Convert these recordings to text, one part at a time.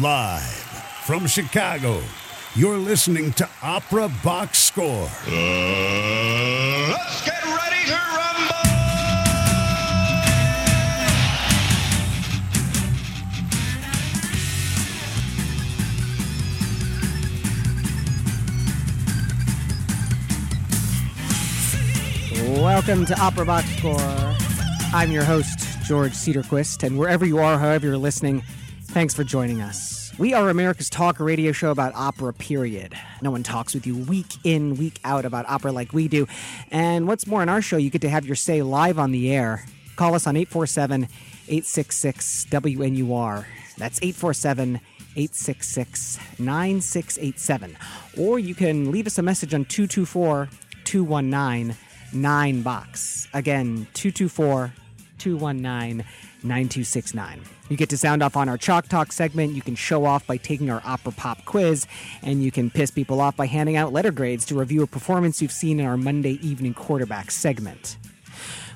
Live from Chicago, you're listening to Opera Box Score. Uh, let's get ready to rumble! Welcome to Opera Box Score. I'm your host, George Cedarquist, and wherever you are, however you're listening, thanks for joining us. We are America's talk radio show about opera, period. No one talks with you week in, week out about opera like we do. And what's more, in our show, you get to have your say live on the air. Call us on 847 866 WNUR. That's 847 866 9687. Or you can leave us a message on 224 219 9 box. Again, 224 219 9269. You get to sound off on our Chalk Talk segment. You can show off by taking our Opera Pop quiz. And you can piss people off by handing out letter grades to review a performance you've seen in our Monday evening quarterback segment.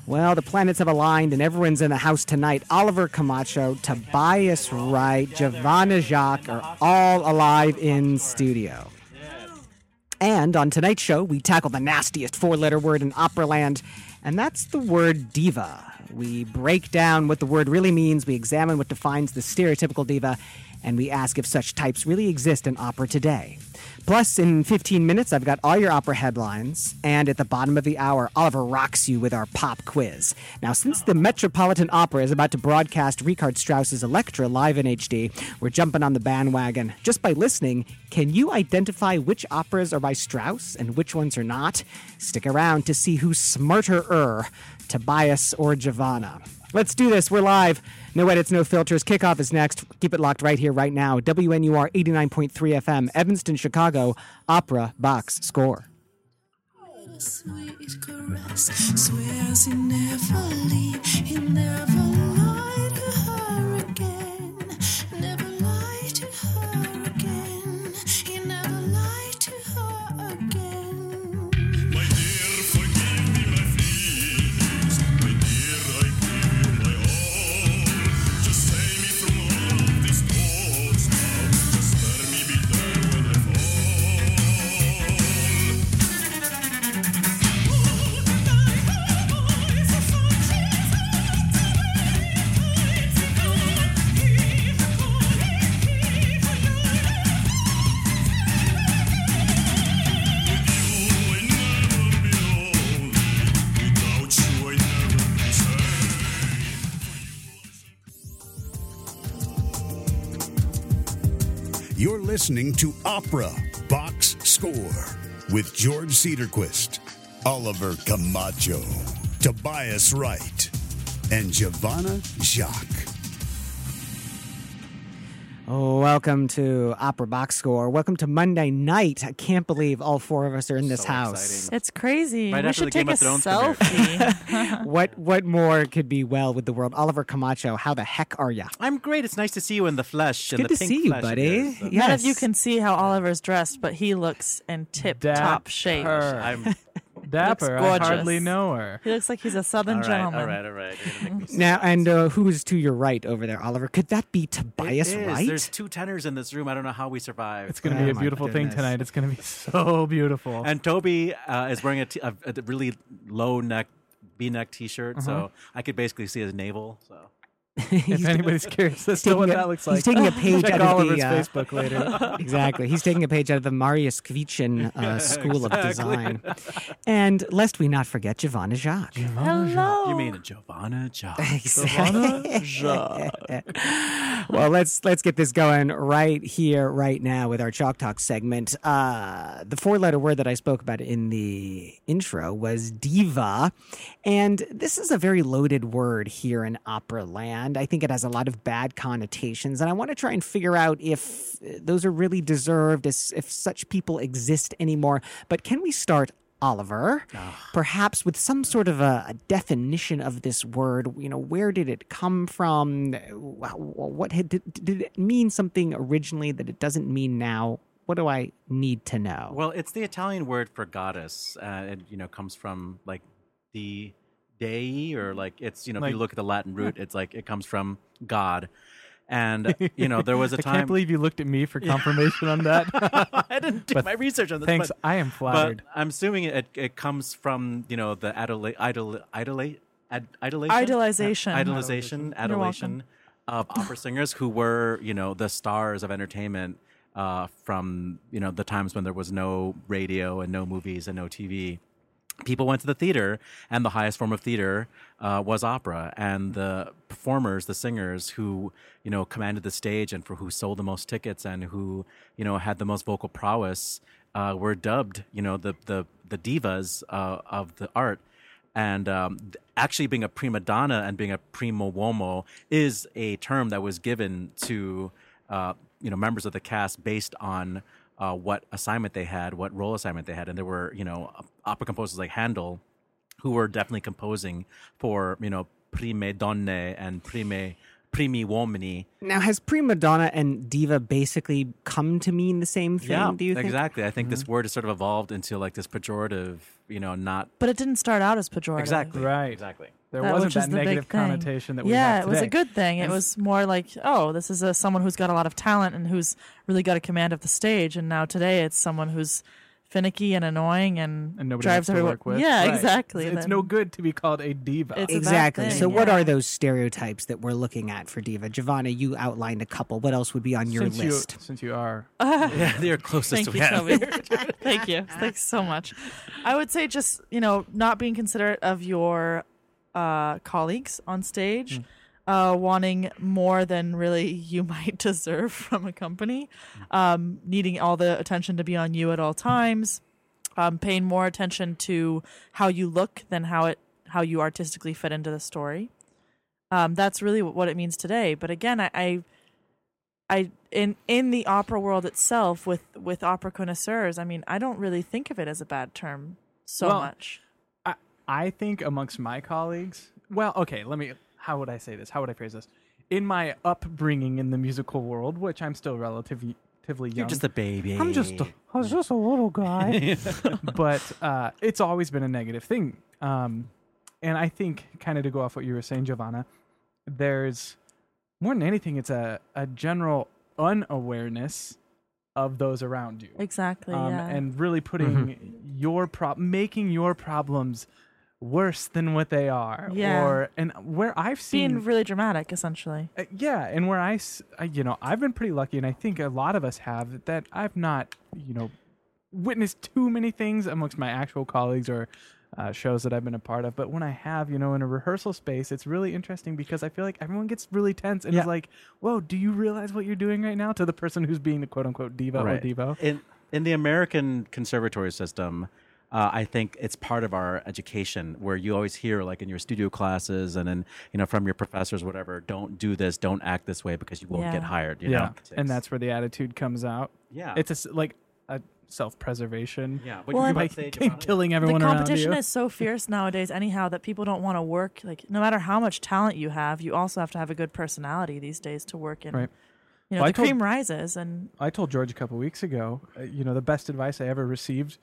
Well, the planets have aligned and everyone's in the house tonight. Oliver Camacho, Tobias Wright, Giovanna Jacques are all alive in studio. And on tonight's show, we tackle the nastiest four letter word in Operaland, and that's the word diva. We break down what the word really means, we examine what defines the stereotypical diva, and we ask if such types really exist in opera today. Plus, in 15 minutes, I've got all your opera headlines, and at the bottom of the hour, Oliver rocks you with our pop quiz. Now, since the Metropolitan Opera is about to broadcast Richard Strauss's Elektra live in HD, we're jumping on the bandwagon. Just by listening, can you identify which operas are by Strauss and which ones are not? Stick around to see who's smarter-er, Tobias or Giovanna. Let's do this. We're live. No edits, no filters. Kickoff is next. Keep it locked right here, right now. WNUR 89.3 FM, Evanston, Chicago. Opera Box Score. Sweet caress swears he'll never leave, he'll never listening to Opera Box Score with George Cedarquist, Oliver Camacho, Tobias Wright, and Giovanna Jacques. Oh, welcome to Opera Box Score. Welcome to Monday night. I can't believe all four of us are in this So house. exciting. It's crazy. Right we after should the Game take of a Thrones selfie. What what more could be well with the world? Oliver Camacho, how the heck are ya? I'm great. It's nice to see you in the flesh. in Good the to pink see you, buddy. is. So- Yeah. None of you can see how Oliver's dressed, but he looks in tip top shape. Dapper. I'm Dapper. I gorgeous. hardly know her. He looks like he's a southern all right. gentleman. All right. All right. You're gonna make me Now, and uh, who's to your right over there, Oliver? Could that be Tobias is. Wright? There's two tenors in this room. I don't know how we survive. It's going to Oh be a my beautiful thing goodness. tonight. It's going to be so beautiful. And Toby uh, is wearing a, t- a, a really low neck V-neck T-shirt, Uh-huh. so I could basically see his navel. So if anybody's curious as to what a- that looks like, he's taking a page check out of Oliver's the, uh, Facebook later. exactly. He's taking a page out of the Mariusz Kwiecień uh, School of Design. And lest we not forget Giovanna Jacques. Hello. you mean Giovanna Job? well, let's let's get this going right here, right now, with our Chalk Talk segment. Uh, the four-letter word that I spoke about in the intro was diva, and this is a very loaded word here in opera land. I think it has a lot of bad connotations, and I want to try and figure out if uh, those are really deserved, if such people exist anymore. But can we start? Oliver, perhaps with some sort of a, a definition of this word. You know, where did it come from? What had, did, did it mean something originally that it doesn't mean now? What do I need to know? Well, it's the Italian word for goddess. Uh, it you know comes from like the dei, or like it's you know if you Like- look at the Latin root, it's like it comes from God, And you know, there was a I time I can't believe you looked at me for confirmation on that. I didn't do But my research on this. Thanks. but- I am flattered. But I'm assuming it, it comes from you know the idol idol idol ad, idolation Idolization. idolization You're adulation of opera singers who were you know the stars of entertainment uh, from you know the times when there was no radio and no movies and no TV. People went to the theater, and the highest form of theater uh, was opera. And the performers, the singers who you know commanded the stage and for who sold the most tickets and who you know had the most vocal prowess uh, were dubbed you know the the the divas uh, of the art and um, actually being a prima donna and being a primo uomo is a term that was given to uh, you know members of the cast based on uh, what assignment they had, what role assignment they had, and there were you know opera composers like Handel who were definitely composing for you know prime donne and prime primi uomini. Now, has prima donna and diva basically come to mean the same thing? Yeah, do you think? exactly. I think this mm-hmm. word has sort of evolved into like this pejorative, you know, not But it didn't start out as pejorative. exactly Right. exactly. there That- wasn't that the negative connotation that we yeah, have it was a good thing. It was more like, oh, this is a, someone who's got a lot of talent and who's really got a command of the stage. And now today, it's someone who's finicky and annoying and, and nobody drives has to everyone. work with. Yeah, Right. exactly. It's, it's Then- no good to be called a diva. It's a Exactly. thing, So, what are those stereotypes that we're looking at for diva? Giovanna, you outlined a couple. What else would be on your since list? You, since you are Yeah, they're closest Thank we you, have. Thank you. Thanks so much. I would say just, you know, not being considerate of your uh, colleagues on stage, uh, wanting more than really you might deserve from a company, um, needing all the attention to be on you at all times, um, paying more attention to how you look than how it how you artistically fit into the story. Um, that's really what it means today. But again, I, I I in in the opera world itself with with opera connoisseurs, I mean, I don't really think of it as a bad term so Well, much. I, I think amongst my colleagues, well, okay, let me, how would I say this? How would I phrase this? In my upbringing in the musical world, which I'm still relatively, relatively young. You're just a baby. I'm just, a, I was just a little guy. but uh, it's always been a negative thing. Um, and I think, kind of to go off what you were saying, Giovanna, there's more than anything, it's a, a general unawareness of those around you Exactly. um, yeah. and really putting your problem, making your problems worse than what they are Yeah. or and where i've seen being really dramatic, essentially. uh, yeah and where I, you know i've been pretty lucky and i think a lot of us have that i've not you know witnessed too many things amongst my actual colleagues or uh, shows that I've been a part of. But when I have, you know, in a rehearsal space, it's really interesting because I feel like everyone gets really tense and Yeah. is like, "Whoa, do you realize what you're doing right now?" To the person who's being the quote unquote diva or divo. In in the American conservatory system, uh, I think it's part of our education where you always hear, like in your studio classes and then you know from your professors, whatever, don't do this, don't act this way because you won't Yeah. get hired. You yeah, know? and that's where the attitude comes out. yeah, It's a s like a self-preservation. yeah. Well, you By say, k- Giovanna? killing The everyone around competition you. is so fierce nowadays, anyhow, that people don't want to work. Like, no matter how much talent you have, you also have to have a good personality these days to work in. Right. You know, Well, I the told- cream rises, and I told George a couple weeks ago, uh, you know, the best advice I ever received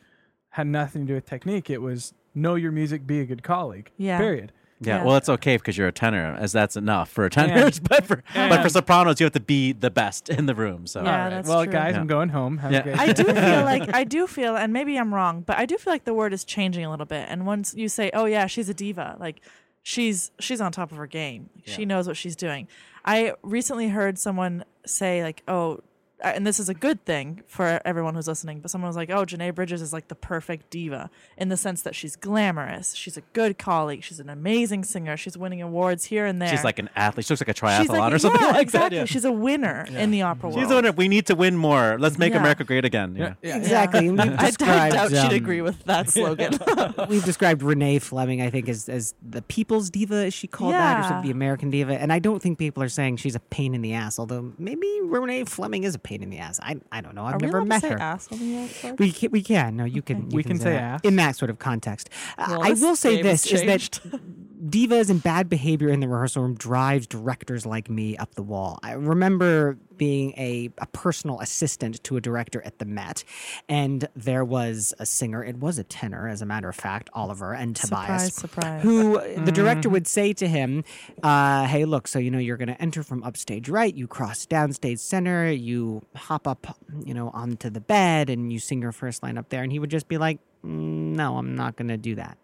had nothing to do with technique. It was know your music, be a good colleague. Yeah. Period. Yeah, Yeah. well, it's okay because you're a tenor, as that's enough for tenors. but for but for sopranos, you have to be the best in the room. So Yeah, All right. that's well, true. guys, Yeah. I'm going home. Have Yeah. a good I do feel like I do feel, and maybe I'm wrong, but I do feel like the word is changing a little bit. And once you say, "Oh yeah, she's a diva," like she's she's on top of her game. Like, She knows what she's doing. I recently heard someone say, like, "Oh." And this is a good thing for everyone who's listening, but someone was like, "Oh, J'nai Bridges is like the perfect diva in the sense that she's glamorous, she's a good colleague, she's an amazing singer, she's winning awards here and there. she's like an athlete. She looks like a She's triathlon like- or something yeah, like exactly. that. yeah. She's a winner in the opera world. She's the winner. We need to win more. Let's make Yeah. America great again. Yeah. Yeah. Exactly. I, I described, doubt she'd um, agree with that slogan. We've described Renee Fleming, I think, as, as the people's diva, as she called that, or sort Yeah. of the American diva. And I don't think people are saying she's a pain in the ass, although maybe Renee Fleming is a pain in the ass. I, I don't know. I've Are never allowed met to say her. ass on the episode? We can, we can. No, you can. You We can say that ass. in that sort of context. Uh, Well, I will say this: has is that changed. divas and bad behavior in the rehearsal room drives directors like me up the wall. I remember being a, a personal assistant to a director at the Met, and there was a singer. It was a tenor, as a matter of fact, Oliver and Tobias, Surprise, surprise. who the director would say to him, uh, "Hey, look, so you know you're going to enter from upstage right. You cross downstage center. You hop up, you know, onto the bed, and you sing your first line up there." And he would just be like, "Mm, "No, I'm not going to do that."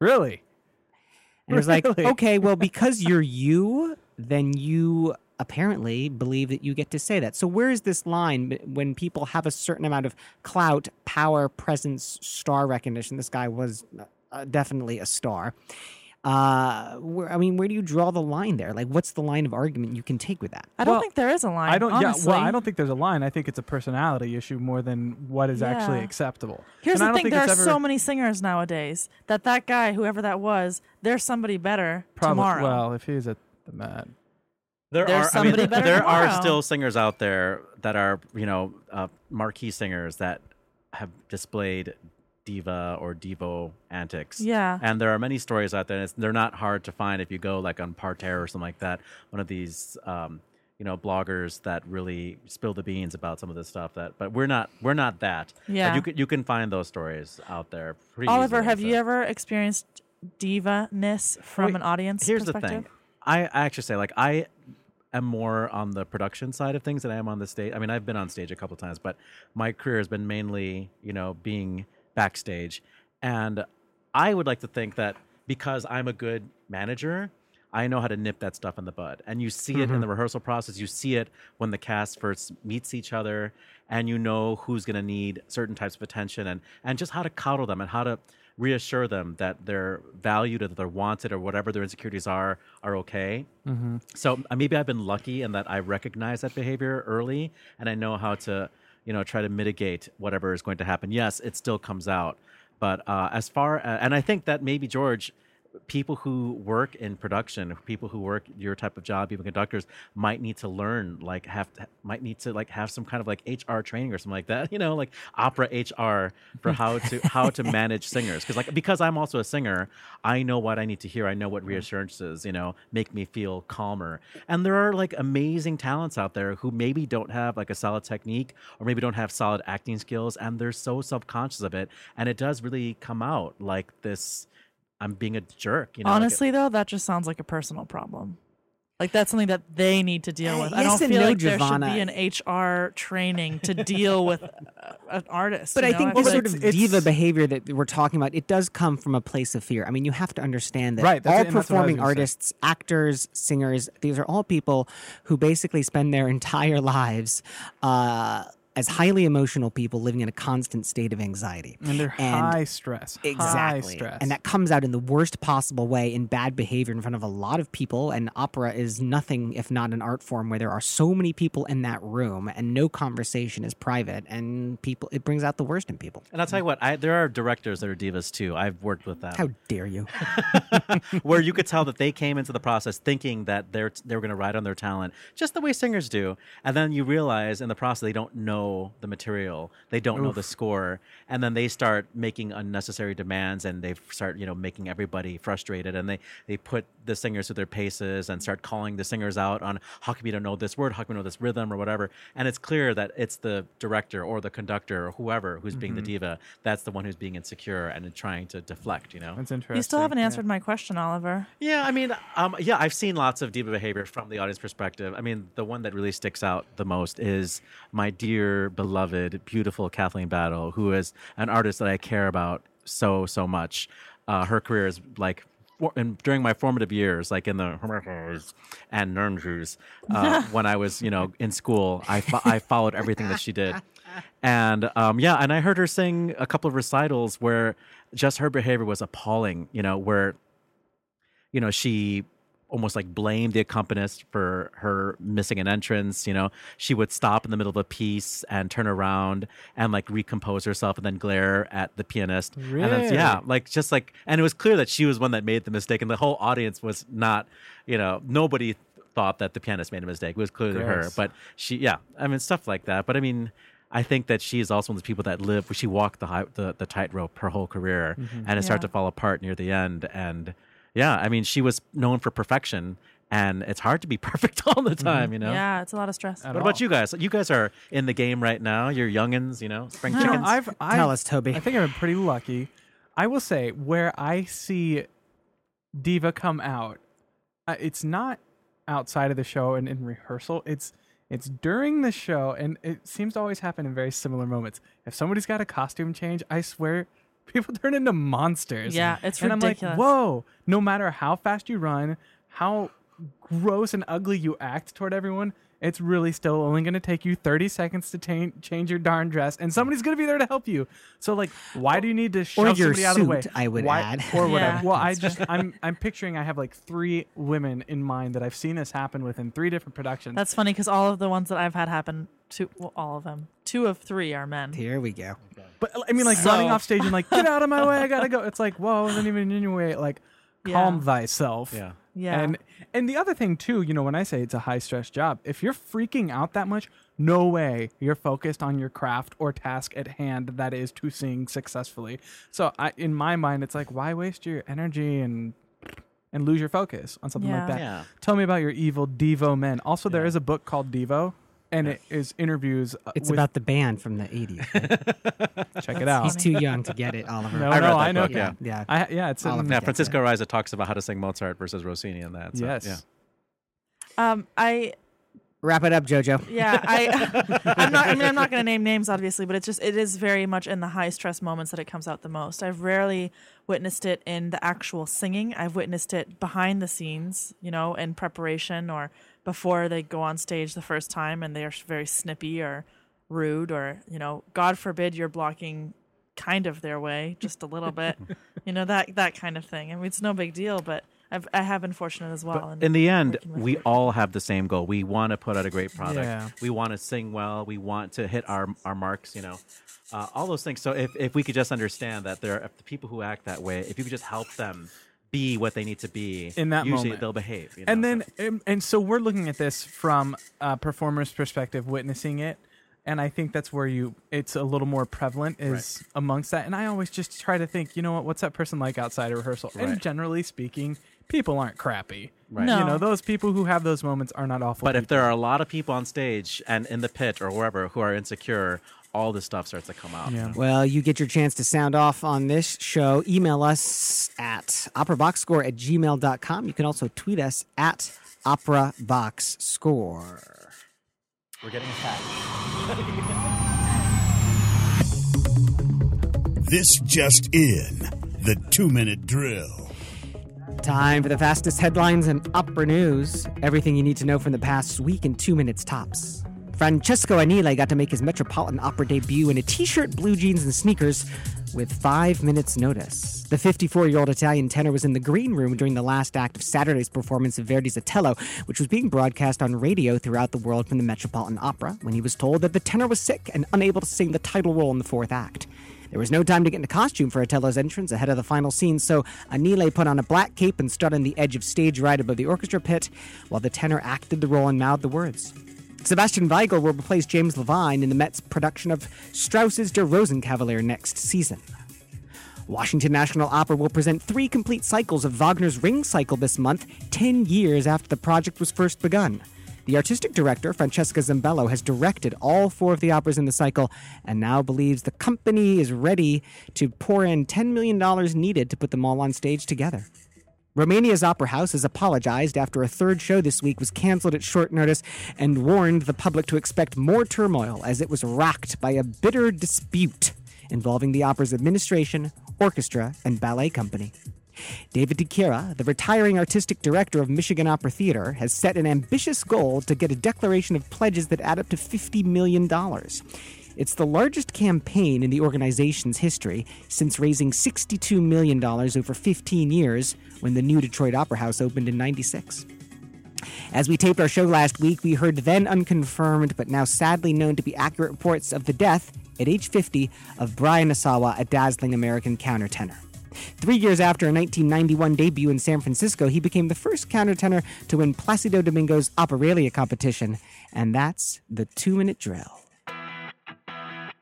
Really? And it was like, okay, well, because you're you, then you apparently believe that you get to say that. So where is this line when people have a certain amount of clout, power, presence, star recognition? This guy was uh, definitely a star. Uh, where, I mean, where do you draw the line there? Like, what's the line of argument you can take with that? I don't Well, think there is a line. I don't. Honestly. Yeah. Well, I don't think there's a line. I think it's a personality issue more than what is actually acceptable. Here's And the don't thing: think there are ever- so many singers nowadays that that guy, whoever that was, there's somebody better Probably, tomorrow. Well, if he's at the Met, There There's are, somebody I mean, better there are still singers out there that are, you know, uh, marquee singers that have displayed diva or devo antics. Yeah. And there are many stories out there. And it's, they're not hard to find if you go like on Parterre or something like that. One of these, um, you know, bloggers that really spill the beans about some of this stuff. That, but we're not, we're not that. But Yeah. you can, you can find those stories out there. Pretty Oliver, easily, have so. you ever experienced diva-ness from Wait, an audience Here's the thing. I, I actually say like I am more on the production side of things than I am on the stage. I mean, I've been on stage a couple times, but my career has been mainly, you know, being backstage. And I would like to think that because I'm a good manager, I know how to nip that stuff in the bud. And you see it in the rehearsal process. You see it when the cast first meets each other, and you know who's going to need certain types of attention, and and just how to coddle them and how to reassure them that they're valued or that they're wanted or whatever their insecurities are are okay. So uh, maybe I've been lucky in that I recognize that behavior early, and I know how to you know try to mitigate whatever is going to happen. Yes, it still comes out, but uh, as far as, and I think that maybe George people who work in production, people who work your type of job, even conductors, might need to learn, like have to, might need to like have some kind of like HR training or something like that. You know, like opera HR for how to how to manage singers. Because like because I'm also a singer, I know what I need to hear. I know what reassurances you know make me feel calmer. And there are like amazing talents out there who maybe don't have like a solid technique or maybe don't have solid acting skills, and they're so self conscious of it, and it does really come out like this. I'm being a jerk, you know. like a- Honestly, though, that just sounds like a personal problem. Like that's something that they need to deal Uh, with. I yes don't feel no, like there should be an HR training to deal with uh, an artist. But you I think feel this like sort of it's- diva it's- behavior that we're talking about, it does come from a place of fear. I mean, you have to understand that Right, all it, and that's what I was performing gonna say. artists, actors, singers, these are all people who basically spend their entire lives uh, as highly emotional people living in a constant state of anxiety. and they're high stress. High Exactly. stress. And that comes out in the worst possible way in bad behavior in front of a lot of people. And opera is nothing if not an art form where there are so many people in that room and no conversation is private and people it brings out the worst in people. And I'll tell you what, I, there are directors that are divas too. I've worked with them, How dare you? where you could tell that they came into the process thinking that they're they were going to ride on their talent, just the way singers do, and then you realize in the process they don't know the material, they don't know the score, and then they start making unnecessary demands, and they start you know making everybody frustrated, and they they put the singers through their paces and start calling the singers out on how come you don't know this word, how come you know this rhythm or whatever, and it's clear that it's the director or the conductor or whoever who's being the diva, that's the one who's being insecure and trying to deflect, you know. That's interesting. you still haven't yeah. answered my question, Oliver. Yeah, I mean, um, yeah, I've seen lots of diva behavior from the audience perspective. I mean, the one that really sticks out the most is my dear, beloved, beautiful Kathleen Battle, who is an artist that I care about so, so much. Uh, her career is like. And during my formative years, like in the and Nernjus, uh, when I was, you know, in school, I, fo- I followed everything that she did. And um, yeah, and I heard her sing a couple of recitals where just her behavior was appalling, you know, where you know, she almost like blame the accompanist for her missing an entrance. You know, she would stop in the middle of a piece and turn around and like recompose herself and then glare at the pianist. And then, yeah, like just like, and it was clear that she was one that made the mistake, and the whole audience was not, you know, nobody thought that the pianist made a mistake. It was clearly her, but she, yeah, I mean, stuff like that. But I mean, I think that she is also one of those people that live. She walked the high, the, the tightrope her whole career, mm-hmm. and it started to fall apart near the end. And yeah, I mean, she was known for perfection, and it's hard to be perfect all the time, you know. Yeah, it's a lot of stress. What about you guys? You guys are in the game right now. You're youngins, you know, spring You know, chickens. I've, I've, Tell us, Toby. I think I'm pretty lucky. I will say where I see Diva come out, uh, it's not outside of the show and in rehearsal. It's it's during the show, and it seems to always happen in very similar moments. If somebody's got a costume change, I swear. People turn into monsters. Yeah, it's and ridiculous. I'm like, whoa! No matter how fast you run, how gross and ugly you act toward everyone, it's really still only going to take you 30 seconds to ta- change your darn dress, and somebody's going to be there to help you. So, like, why do you need to shove your somebody out of the way? suit, I would Why- add. or whatever. Yeah. Well, I just I'm I'm picturing I have like three women in mind that I've seen this happen within three different productions. That's funny because all of the ones that I've had happen, to well, all of them, two of three are men. Here we go. But I mean, like So- running off stage and like, get out of my way, I gotta go. It's like, whoa, isn't even in your way. Like, calm Yeah. thyself. yeah. Yeah. And and the other thing too, you know, when I say it's a high stress job, if you're freaking out that much, no way you're focused on your craft or task at hand that is to sing successfully. So I, in my mind, it's like, why waste your energy and and lose your focus on something Yeah. like that? Yeah. Tell me about your evil Devo men. Also, there is a book called Devo. And it is interviews. uh, It's with- about the band from the 80s. check it out. He's too young to get it, Oliver. No, I read no, that I know. book, yeah. Yeah. I, yeah, it's All in- Yeah, Francisco it. Riza talks about how to sing Mozart versus Rossini and that. So, yes. Yeah. Um, I Wrap it up, JoJo. yeah, I I'm not I mean I'm not going to name names obviously, but it's just it is very much in the high stress moments that it comes out the most. I've rarely witnessed it in the actual singing. I've witnessed it behind the scenes, you know, in preparation or before they go on stage the first time and they are very snippy or rude or, you know, god forbid you're blocking kind of their way just a little bit. you know, that that kind of thing. I mean, it's no big deal, but I've I have been fortunate as well. But in the end, we different- all have the same goal. We want to put out a great product. Yeah. We want to sing well. We want to hit our our marks. You know, uh, all those things. So if if we could just understand that there are if the people who act that way, if you could just help them be what they need to be In that usually moment. they'll behave. You know? and then So- and, and so we're looking at this from a performer's perspective witnessing it and i think that's where you it's a little more prevalent is amongst that and i always just try to think you know what what's that person like outside of rehearsal and generally speaking people aren't crappy Right. No. you know those people who have those moments are not awful But if there are a lot of people on stage and in the pit or wherever who are insecure, all this stuff starts to come out. Yeah. Well, you get your chance to sound off on this show. Email us at operaboxscore at gmail.com. You can also tweet us at operaboxscore. We're getting attacked. This just in the two minute drill. Time for the fastest headlines and opera news. Everything you need to know from the past week in two minutes tops. Francesco Anile got to make his Metropolitan Opera debut in a t shirt, blue jeans, and sneakers with five minutes' notice. The 54 year old Italian tenor was in the green room during the last act of Saturday's performance of Verdi's Otello, which was being broadcast on radio throughout the world from the Metropolitan Opera, when he was told that the tenor was sick and unable to sing the title role in the fourth act. There was no time to get into costume for Otello's entrance ahead of the final scene, so Anile put on a black cape and stood on the edge of stage right above the orchestra pit while the tenor acted the role and mouthed the words. Sebastian Weigle will replace James Levine in the Met's production of Strauss's Der Rosenkavalier next season. Washington National Opera will present three complete cycles of Wagner's Ring Cycle this month, 10 years after the project was first begun. The artistic director, Francesca Zambello, has directed all four of the operas in the cycle and now believes the company is ready to pour in $10 million needed to put them all on stage together. Romania's Opera House has apologized after a third show this week was canceled at short notice and warned the public to expect more turmoil as it was rocked by a bitter dispute involving the opera's administration, orchestra, and ballet company. David DiChiara, the retiring artistic director of Michigan Opera Theater, has set an ambitious goal to get a declaration of pledges that add up to $50 million. It's the largest campaign in the organization's history since raising $62 million over 15 years when the new Detroit Opera House opened in 96. As we taped our show last week, we heard then unconfirmed but now sadly known to be accurate reports of the death at age 50 of Brian Asawa, a dazzling American countertenor. Three years after a 1991 debut in San Francisco, he became the first countertenor to win Placido Domingo's Operalia competition, and that's the two minute drill.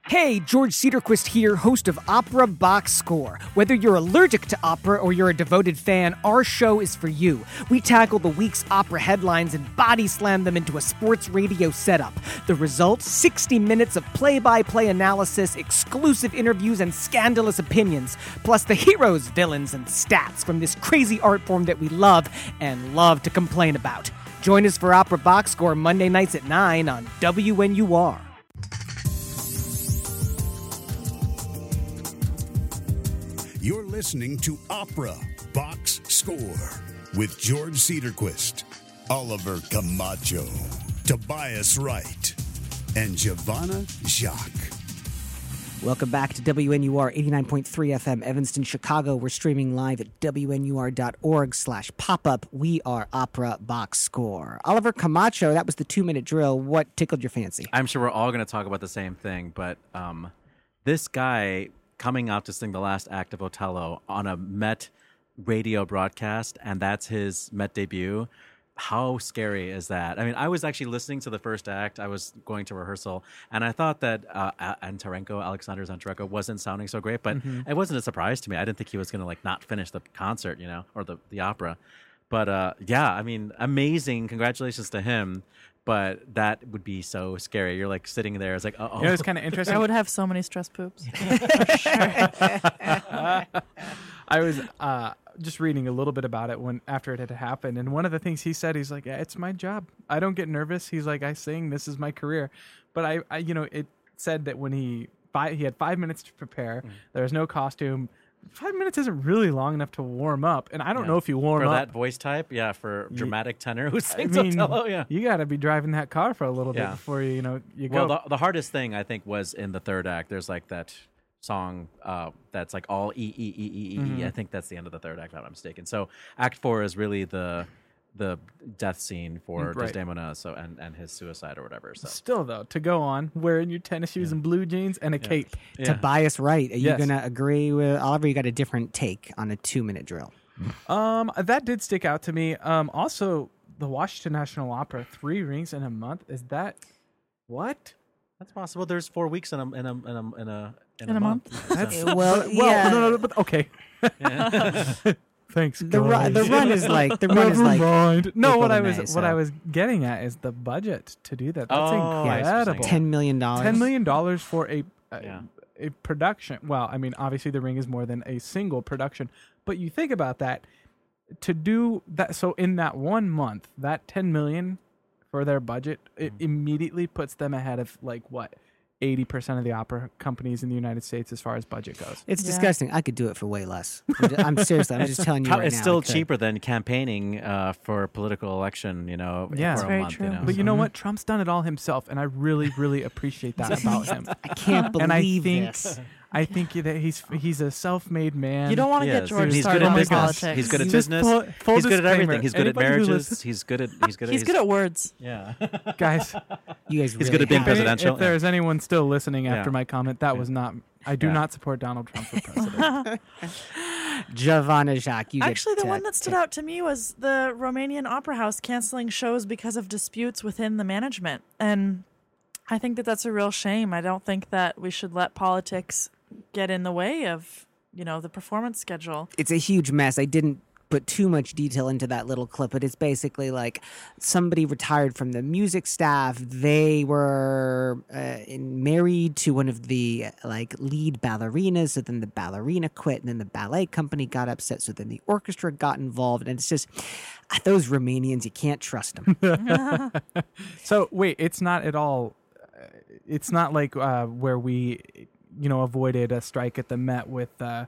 Hey, George Cedarquist here, host of Opera Box Score. Whether you're allergic to opera or you're a devoted fan, our show is for you. We tackle the week's opera headlines and body slam them into a sports radio setup. The result 60 minutes of play by play analysis, exclusive interviews, and scandalous opinions, plus the heroes, villains, and stats from this crazy art form that we love and love to complain about. Join us for Opera Box Score Monday nights at 9 on WNUR. Listening to Opera Box Score with George Cedarquist, Oliver Camacho, Tobias Wright, and Giovanna Jacques. Welcome back to WNUR 89.3 FM, Evanston, Chicago. We're streaming live at WNUR.org slash pop-up. We are Opera Box Score. Oliver Camacho, that was the two-minute drill. What tickled your fancy? I'm sure we're all going to talk about the same thing, but um, this guy coming out to sing the last act of Otello on a Met radio broadcast, and that's his Met debut. How scary is that? I mean, I was actually listening to the first act. I was going to rehearsal, and I thought that uh, Antonenko, Alexander Antonenko, wasn't sounding so great, but it wasn't a surprise to me. I didn't think he was going to like not finish the concert, you know, or the the opera. But uh, yeah, I mean, amazing! Congratulations to him. But that would be so scary. You're like sitting there. It's like, oh, You know, it's kind of interesting. I would have so many stress poops. I was uh, just reading a little bit about it when after it had happened, and one of the things he said, he's like, yeah, "It's my job. I don't get nervous." He's like, "I sing. This is my career." But I, I you know, it said that when he fi- he had five minutes to prepare, Mm. there was no costume. Five minutes isn't really long enough to warm up, and I don't Yeah. know if you warm for up. that voice type, yeah, for dramatic tenor who I sings mean, Otello, yeah. you got to be driving that car for a little bit before you, you know you Well, go. the, the hardest thing I think was in the third act. There's like that song uh, that's like all E E E E E. Mm-hmm. E. I think that's the end of the third act. If I'm not mistaken. So Act Four is really the the death scene for Mm, right. Desdemona. So and and his suicide or whatever. So Still though, to go on wearing your tennis shoes and blue jeans and a cape. yeah. Tobias Wright, are you Yes. going to agree with Oliver? You got a different take on a two-minute drill. Um, that did stick out to me. Um, also the Washington National Opera, three rings in a month. Is that what? that's possible. There's four weeks in a in a in a in a, In a month? That's Well, well, yeah. no, no, no, but okay. Thanks. The run, the run is like the run is Never like mind. No, what I was May, what I was getting at is the budget to do that. That's Oh, I see what incredible. ten million dollars. Ten million dollars for a, a Yeah. a production. Well, I mean, obviously, The Ring is more than a single production, but you think about that to do that. So in that one month, that ten million for their budget, it Mm-hmm. immediately puts them ahead of like what eighty percent of the opera companies in the United States as far as budget goes. It's Yeah. disgusting. I could do it for way less. I'm, just, I'm seriously. I'm just telling you right it's now. still cheaper than campaigning uh, for a political election. You know, Yeah. for a very month. true. You know, But you know what? Trump's done it all himself, and I really, really appreciate that about him. I can't believe and I think this. I think that he's he's a self-made man. You don't want to get is. George He's started good at on business. politics. He's good at Just business. full- full he's good at disclaimer. everything. He's good at Anybody who marriages. listens- He's good at he's good at He's good at words. yeah. guys. You guys He's really good at being have- If, presidential. if there's anyone still listening after Yeah. my comment, that was not. I do Yeah. not support Donald Trump for president. Giovanna Jacques. You get Actually, the to one that stood take- out to me was the Romanian Opera House canceling shows because of disputes within the management. And I think that that's a real shame. I don't think that we should let politics get in the way of, you know, the performance schedule. It's a huge mess. I didn't put too much detail into that little clip, but it's basically like somebody retired from the music staff. They were uh, in, married to one of the like lead ballerinas, so then the ballerina quit, and then the ballet company got upset, so then the orchestra got involved, and it's just ah, those Romanians. You can't trust them. so wait, it's not at all. uh, It's not like uh, where we, you know, avoided a strike at the Met with uh,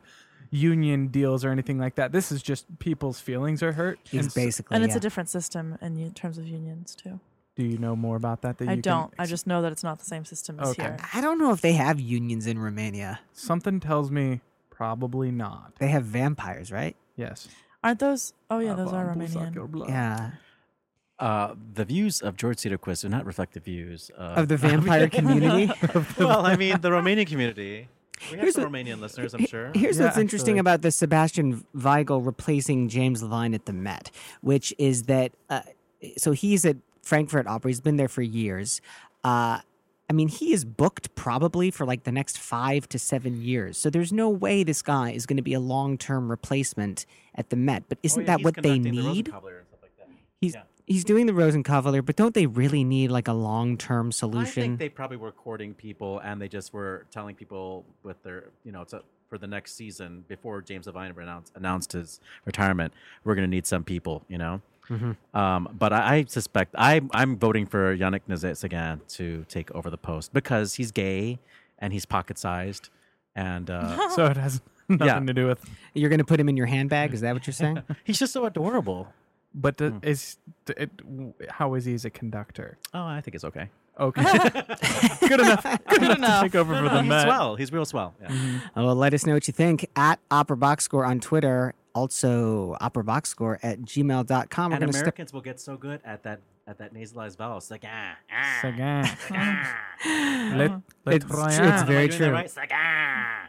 union deals or anything like that. This is just people's feelings are hurt. It's and basically And it's yeah. a different system in terms of unions, too. Do you know more about that? that I you can don't. I ex- just know that it's not the same system as Okay. here. I don't know if they have unions in Romania. something tells me probably not. They have vampires, right? Yes. Aren't those? Oh, yeah, those are Abba, Busak, Romanian. your blood. Yeah. Uh, the views of George Cedarquist do not reflect the views of, Of the vampire community. well, I mean, the Romanian community. We have Here's some what- Romanian listeners, I'm sure. Here's Yeah, what's interesting actually. about the Sebastian Weigle replacing James Levine at the Met, which is that uh, so he's at Frankfurt Opera. He's been there for years. Uh, I mean, he is booked probably for like the next five to seven years. So there's no way this guy is going to be a long term replacement at the Met. But isn't Oh, yeah, that he's what they conducting the need? And stuff like that. He's Yeah. He's doing the Rosenkavalier, but don't they really need like a long term solution? I think they probably were courting people, and they just were telling people with their, you know, to, for the next season before James Levine announced, announced his retirement, we're going to need some people, you know. Mm-hmm. Um, but I, I suspect I, I'm voting for Yannick Nézet to take over the post because he's gay and he's pocket sized, and uh, So it has nothing Yeah. to do with. You're going to put him in your handbag? Is that what you're saying? he's just so adorable. But the, is it, how is he as a conductor? Oh, I think it's okay. Okay, good enough. Good, enough, enough. to take over for the he's Met. swell. He's real swell. Yeah. Oh, well, let us know what you think at Opera Box Score on Twitter. Also, Opera Box Score at gmail.com. We're And going to step. Americans will get so good at that at that nasalized vowel. It's like ah, ah. Second. Let, let It's- it's on. Am I very true. right? It's like ah.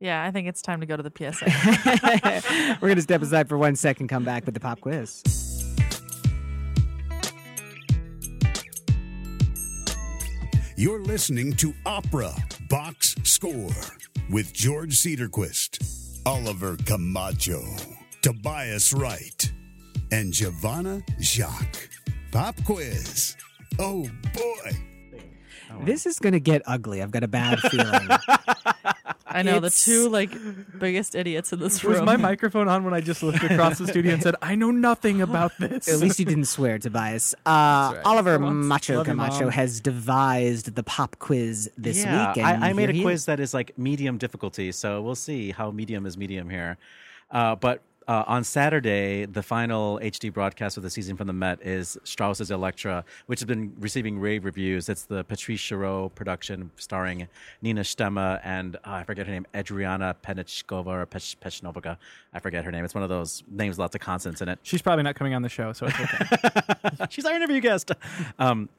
Yeah, I think it's time to go to the PSA. We're going to step aside for one second, come back with the pop quiz. You're listening to Opera Box Score with George Cedarquist, Oliver Camacho, Tobias Wright, and Giovanna Jacques. Pop quiz. Oh boy. This is going to get ugly. I've got a bad feeling. I know It's- the two like biggest idiots in this room. Was my microphone on when I just looked across the studio and said, "I know nothing about this"? At least you didn't swear, Tobias. Uh, right. Oliver Macho Love Camacho Mom. has devised the pop quiz this yeah, week. I, I made a quiz is. that is like medium difficulty, so we'll see how medium is medium here. Uh, but uh, on Saturday, the final HD broadcast of the season from the Met is Strauss's Elektra, which has been receiving rave reviews. It's the Patrice Chéreau production starring Nina Stemme and uh, I forget her name, Adriana Penichkova or Pech- Pechnovica. I forget her name. It's one of those names, with lots of consonants in it. She's probably not coming on the show, so it's okay. She's our interview guest. Um,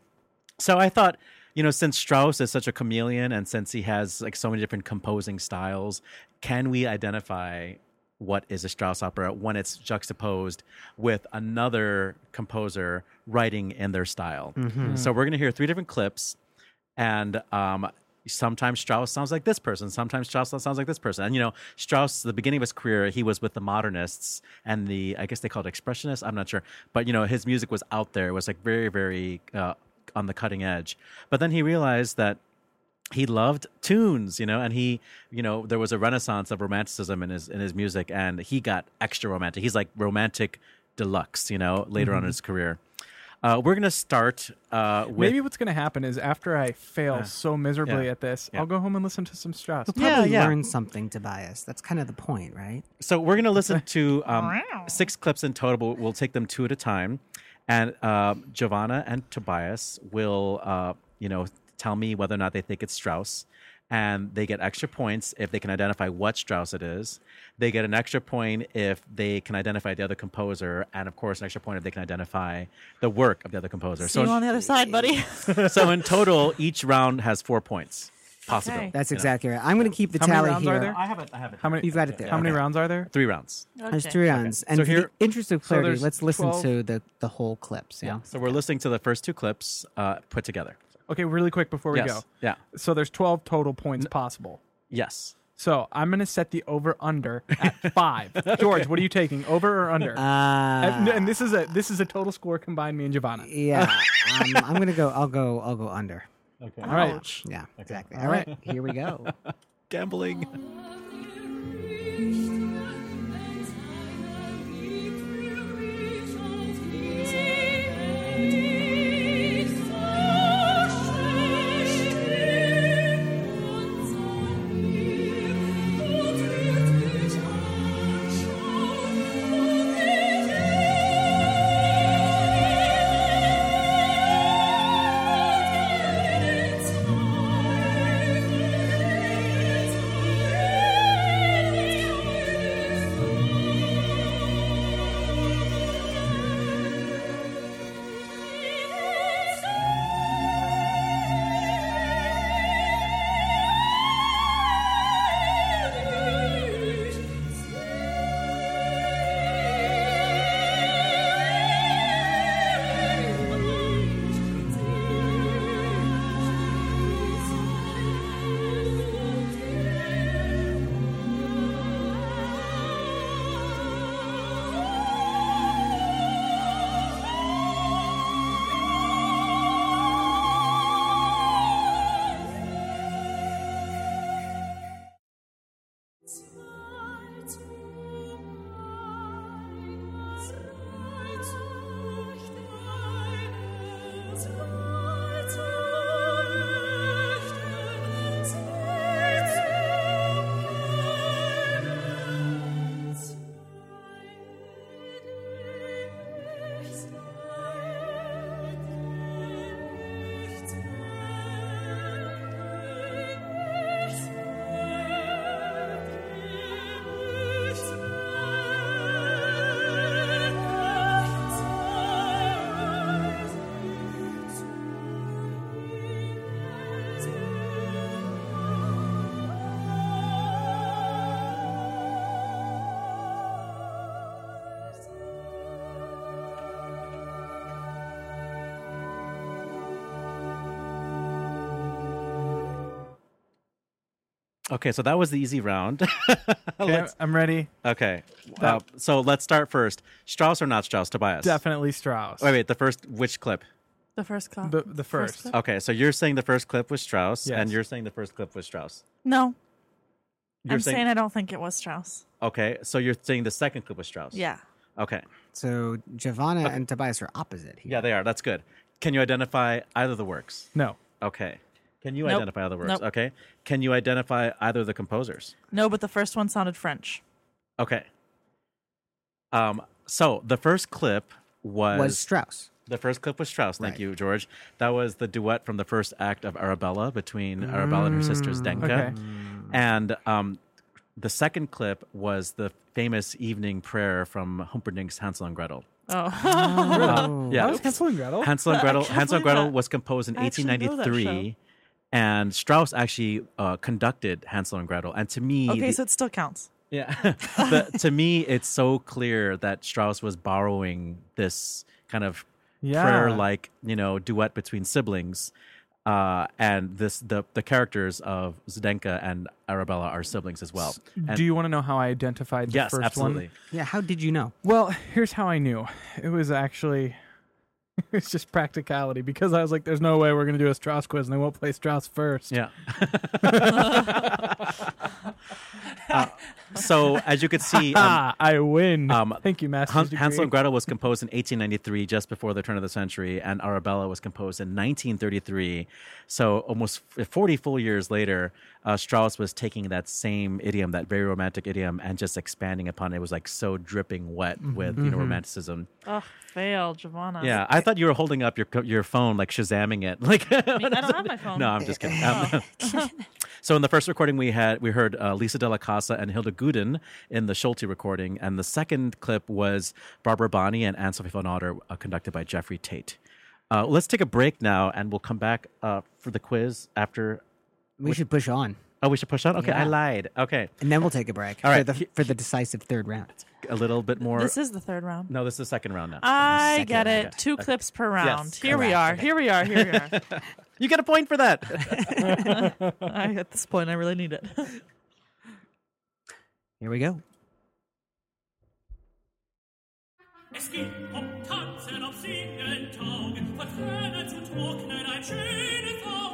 so I thought, you know, since Strauss is such a chameleon and since he has like so many different composing styles, can we identify what is a Strauss opera when it's juxtaposed with another composer writing in their style? So we're going to hear three different clips, and um, sometimes Strauss sounds like this person, sometimes Strauss sounds like this person. And you know, Strauss, the beginning of his career, he was with the modernists and the I guess they called it expressionists. I'm not sure, but you know, his music was out there. It was like very, very uh, on the cutting edge. But then he realized that he loved tunes, you know, and he, you know, there was a renaissance of romanticism in his in his music, and he got extra romantic. He's like romantic deluxe, you know, later on in his career. Uh, we're gonna start uh, with Maybe what's going to happen is after I fail so miserably Yeah. at this, Yeah. I'll go home and listen to some Strauss. Probably Yeah, yeah. learn something, Tobias. That's kind of the point, right? So we're going to listen to um, six clips in total. We'll take them two at a time, and um, Giovanna and Tobias will, uh, you know, tell me whether or not they think it's Strauss, and they get extra points if they can identify what Strauss it is. They get an extra point if they can identify the other composer, and of course, an extra point if they can identify the work of the other composer. See you on the other side, buddy. so in total, each round has four points possible. Okay. That's exactly right. I'm going to keep the How many tally rounds here. are there? I have it. I have it. How many? You've got it there. How many rounds are there? Three rounds. There's three rounds. And So for here- the interest of clarity, there's let's listen 12. to the, the whole clips. Yeah. So we're listening to the first two clips uh, put together. Okay, really quick before we yes. go. Yeah. So there's 12 total points possible. Yes. So I'm going to set the over under at five. George, what are you taking? Over or under? Uh, and, and this is a this is a total score combined me and Giovanna. yeah. um, I'm going to go. I'll go. I'll go under. Okay. All right. Ouch. Yeah. Exactly. All All right. right. Here we go. Gambling. Okay, so that was the easy round. Okay, I'm ready. okay, That- uh, so let's start first. Strauss or not Strauss, Tobias? Definitely Strauss. Wait, wait. The first which clip? The first clip. The the first. clip? Okay, so you're saying the first clip was Strauss, Yes. and you're saying the first clip was Strauss. No, You're I'm saying, I don't think it was Strauss. okay. So you're saying the second clip was Strauss. Yeah. Okay. So Giovanna and Tobias are opposite here. Yeah, they are. That's good. Can you identify either of the works? No. Okay. Can you Nope. identify other works? Nope. Okay. Can you identify either of the composers? No, but the first one sounded French. Okay. Um. So the first clip was, Was Strauss. the first clip was Strauss. Thank Right. you, George. That was the duet from the first act of Arabella between Arabella and her sisters Zdenka. Okay. And um, the second clip was the famous evening prayer from Humperdinck's Hansel and Gretel. Oh, Uh, yeah. That was Hansel and Gretel. Hansel and Gretel. Hansel and Gretel was composed in I actually know that 1893, and Strauss actually uh, conducted Hansel and Gretel. And to me, okay, the- so it still counts. yeah, the, to me, it's so clear that Strauss was borrowing this kind of Yeah. prayer-like, you know, duet between siblings. Uh, and this the the characters of Zdenka and Arabella are siblings as well. And- Do you want to know how I identified the yes, first absolutely. one? Yeah, how did you know? Well, here's how I knew. It was actually it's just practicality because I was like, "There's no way we're gonna do a Strauss quiz and they won't play Strauss first. Yeah. Uh, so as you could see, um, Ah, I win. um, Thank you, Master. Han- Hansel and Gretel was composed in 1893, just before the turn of the century, and Arabella was composed in 1933. So almost 40 full years later, uh, Strauss was taking that same idiom, that very romantic idiom, and just expanding upon it. It was like so dripping wet Mm-hmm. with you know romanticism. Oh, fail, Giovanna. Yeah, I thought you were holding up your your phone, like Shazamming it. Like I don't have my phone. No, I'm just kidding. Um, so in the first recording we had, we heard uh, Lisa Della Casa and Hilde Gueden in the Solti recording, and the second clip was Barbara Bonney and Anne Sofie von Otter, uh, conducted by Jeffrey Tate. Uh, let's take a break now, and we'll come back uh, for the quiz after. We should push on, Oh, we should push on. Okay, I lied. Okay, and then we'll take a break All right. for the for the decisive third round. a little bit more. This is the third round. no, this is the second round now. I Second get it. round. Two clips per round. Here we correct. are. Here we are. Here we are. you get a point for that. I, at this point, I really need it. Here we go. Es geht um Tanzen, Singen, Taugen, von Tränen zu trocknen, ein schönes Auge.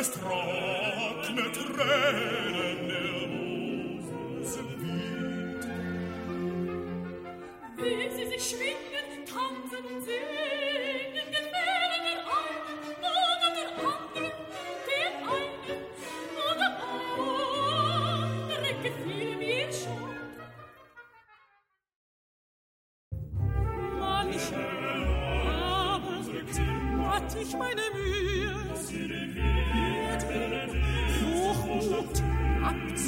es trockne Tränen der Rose Wind. Will sie sich schwingen, tanzen und singen,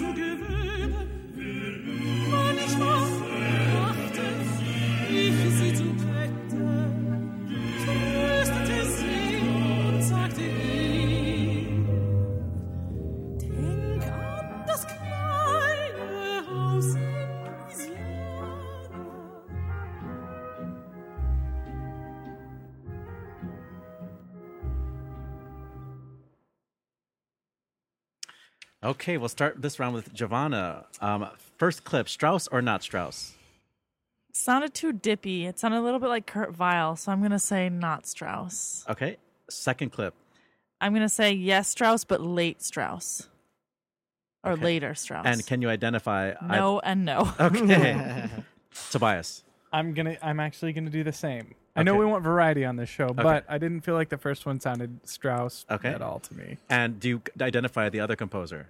abzugewöhnen. Okay, we'll start this round with Giovanna. Um, first clip: Strauss or not Strauss? sounded too dippy. It sounded a little bit like Kurt Weill, so I'm going to say not Strauss. Okay. Second clip. I'm going to say yes, Strauss, but late Strauss. Or Okay. later Strauss. And can you identify? no and no. Okay. Tobias. I'm gonna. I'm actually gonna do the same. I know we want variety on this show, but I didn't feel like the first one sounded Strauss Okay. at all to me. And do you identify the other composer?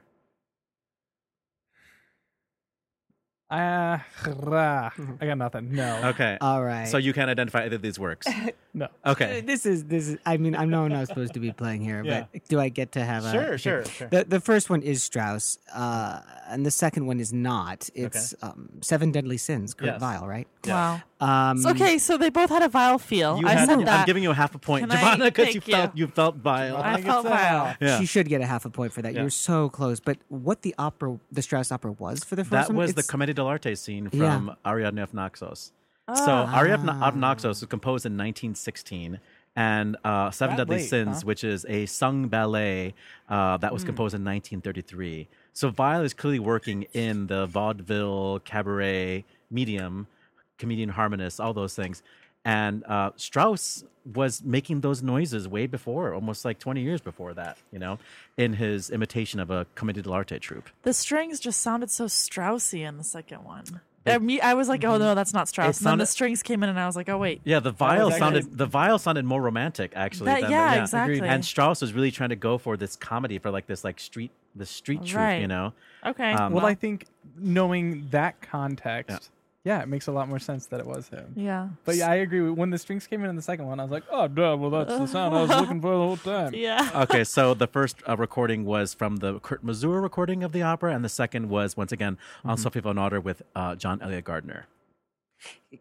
Uh, I got nothing. No. Okay. All right. So you can't identify either of these works. No. Okay. This is this is. I mean, I know I'm not supposed to be playing here, Yeah. but do I get to have a Sure, sure, sure. The the first one is Strauss, uh, and the second one is not. It's um, Seven Deadly Sins, Kurt Yes. Weill, right? Wow. Um, So, okay, so they both had a vile feel. You I had- said I'm that. giving you a half a point, Can I- Giovanna, because you thank you. felt you felt vile. I felt vile. Yeah. She should get a half a point for that. Yeah. You're so close. But what the opera, the Strauss opera, was for the first That one? was the it's- Commedia dell'arte scene from Yeah. Ariadne of Naxos. So Ariadne of Naxos was composed in 1916, and uh, Seven That Deadly late, Sins, huh? which is a sung ballet uh, that was composed in 1933. So Weill is clearly working in the vaudeville, cabaret medium, comedian harmonist, all those things. And uh, Strauss was making those noises way before, almost like 20 years before that, you know, in his imitation of a Commedia dell'arte troupe. The strings just sounded so Straussy in the second one. I, mean, I was like, oh no, that's not Strauss. And then the strings came in, and I was like, oh wait. Yeah, the viol was sounded the viol sounded more romantic actually. That- than yeah, the, exactly. And Strauss was really trying to go for this comedy for like this like street the street troupe, Right. you know. Okay. Um, Well, I think knowing that context, yeah. It makes a lot more sense that it was him. yeah. But yeah, I agree. When the strings came in in the second one, I was like, oh, duh, well, that's the sound I was looking for the whole time. Yeah. okay, so the first uh, recording was from the Kurt Masur recording of the opera, and the second was once again on Mm-hmm. Sophie von Otter with uh, John Eliot Gardiner.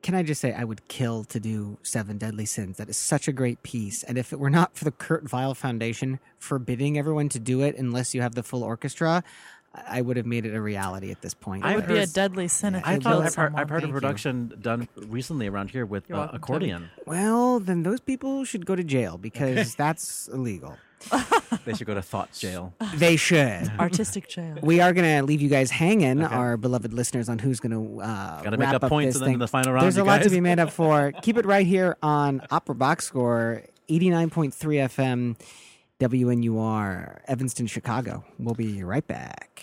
Can I just say, I would kill to do Seven Deadly Sins. That is such a great piece. And if it were not for the Kurt Weill Foundation forbidding everyone to do it unless you have the full orchestra, I I would have made it a reality at this point. I would be a deadly sin if I you thought killed I've heard, someone. I've heard a Thank you. production done recently around here with uh, accordion. Well, then those people should go to jail because that's illegal. they should go to thought jail. They should. Artistic jail. We are going to leave you guys hanging, our beloved listeners, on who's going to uh, Gotta make wrap up up points this in the- thing. the final round, There's you a lot to be made up for. Keep it right here on Opera Box Score, 89.3 FM, WNUR, Evanston, Chicago. We'll be right back.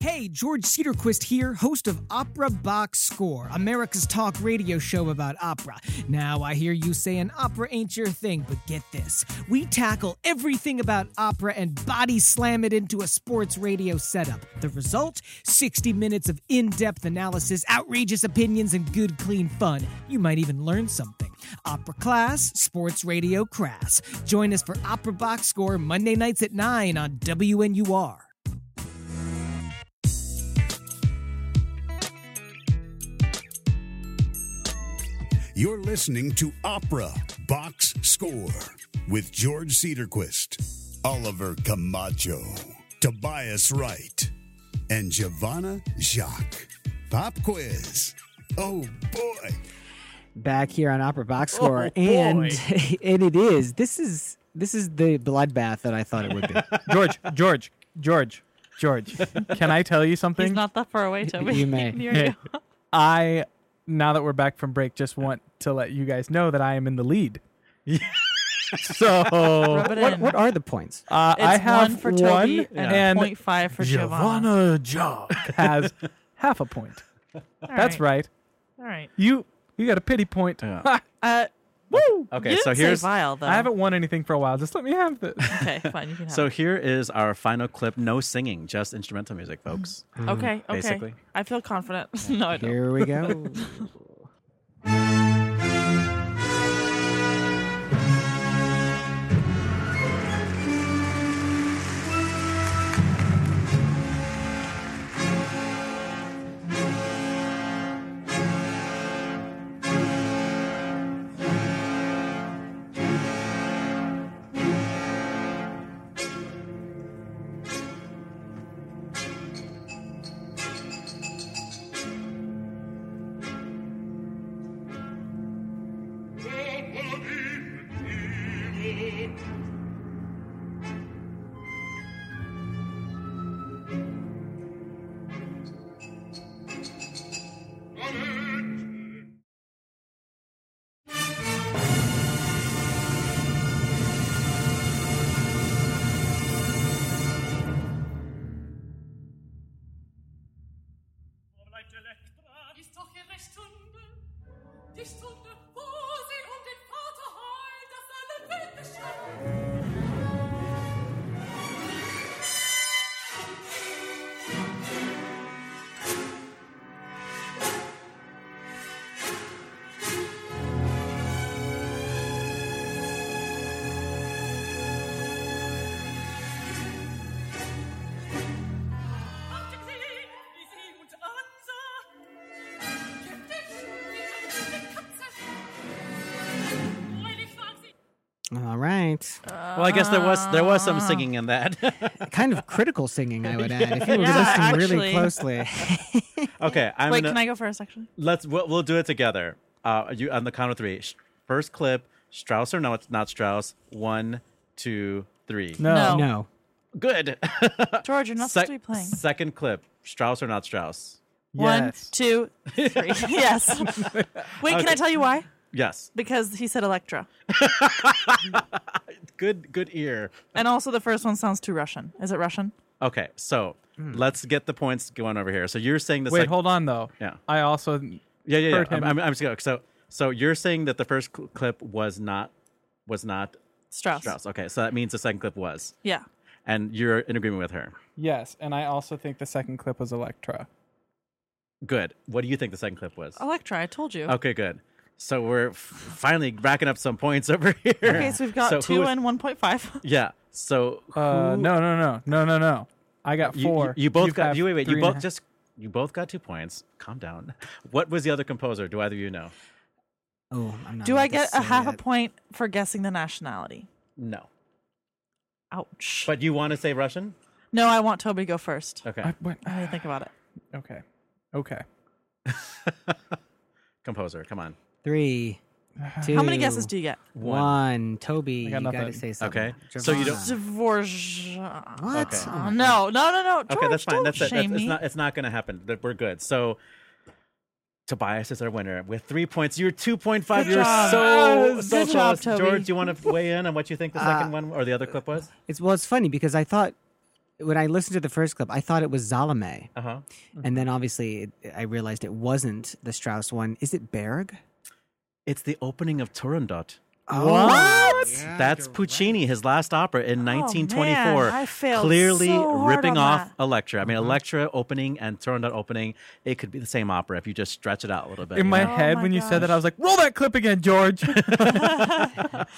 Hey, George Cedarquist here, host of Opera Box Score, America's talk radio show about opera. Now, I hear you saying opera ain't your thing, but get this. We tackle everything about opera and body slam it into a sports radio setup. The result? 60 minutes of in depth analysis, outrageous opinions, and good, clean fun. You might even learn something. Opera class, sports radio crass. Join us for Opera Box Score Monday nights at 9 on WNUR. You're listening to Opera Box Score with George Cedarquist, Oliver Camacho, Tobias Wright, and Giovanna Jacques. Pop quiz. Oh boy. back here on Opera Box oh, Score, Oh, and and it is this is this is the bloodbath that I thought it would be. George, George, George, George. Can I tell you something? He's not that far away, Toby. You may. Near you. I, now that we're back from break, just want to let you guys know that I am in the lead. so what, what are the points? uh, It's I have one for Toby one, and, and point five for Giovanna. Giovanna Jock has half a point. All That's right. All right. You you got a pity point. Yeah. Uh, Woo! Okay, you so didn't here's say vile though. I haven't won anything for a while. Just let me have this. Okay, fine. You can have. So it. here is our final clip. No singing, just instrumental music, folks. Mm-hmm. okay, okay. basically. I feel confident. no, I don't. Here we go. Point. Well, I guess there was there was some singing in that. kind of critical singing, I would add. If you were Yeah, listening really actually. closely. okay, I'm Wait, gonna, can I go first? Actually, let's we'll, we'll do it together. Uh, you on the count of three. Sh- First clip, Strauss or no, it's not Strauss. One, two, three. No. No. no. Good. George, you're not Sec- supposed to be playing. Second clip, Strauss or not Strauss? One, Yes. two, three. yes. Wait, can I tell you why? Yes. Because he said Elektra, Good good ear. and also the first one sounds too Russian. Is it Russian? Okay, so hmm. let's get the points going over here. So you're saying the Wait, sec- hold on though. Yeah. I also Yeah, yeah, yeah. heard I'm, him. I'm, I'm just going. So so you're saying that the first cl- clip was not was not Strauss. Strauss. Okay, so that means the second clip was, Yeah. and you're in agreement with her. yes, and I also think the second clip was Elektra. Good. What do you think the second clip was? Elektra, I told you. Okay, good. So we're f- finally racking up some points over here. Okay, so we've got So two is- and 1.5. Yeah. So Uh, who- no, no, no, no, no, no. I got you, four. You, you both You got. You wait, wait. You three and a both just. You both got two points. Calm down. What was the other composer? Do either of you know? Oh, I'm not Do allowed I to get a say half a it. point for guessing the nationality? No. Ouch. But you want to say Russian? no, I want Toby to go first. Okay. I, what? Let me think about it. Okay, okay. composer, come on. Three, two. How many guesses do you get? One. Toby, I got you got to say something. Okay, so you don't- Giovanna. Dvorak. What? Okay. Oh No, no, no, no. George, okay, that's fine. Don't That's it. shame That's, it's me. not. It's not going to happen. That we're good. So. Tobias is our winner with three points. You're two point five. Good You're job. so Good so job, close. Toby. George, do you want to weigh in on what you think the Uh, second one or the other clip was? It's well, it's funny because I thought when I listened to the first clip, I thought it was Salome, Uh huh. and then obviously it, I realized it wasn't the Strauss one. Is it Berg? It's the opening of Turandot. Oh. What? That's Puccini, his last opera in Oh, 1924. man, I failed clearly so hard ripping on off that. Elektra. I mean, mm-hmm. Elektra opening and Turandot opening, it could be the same opera if you just stretch it out a little bit. In my know? Oh head, my when you said that. I was like, "Roll that clip again, George."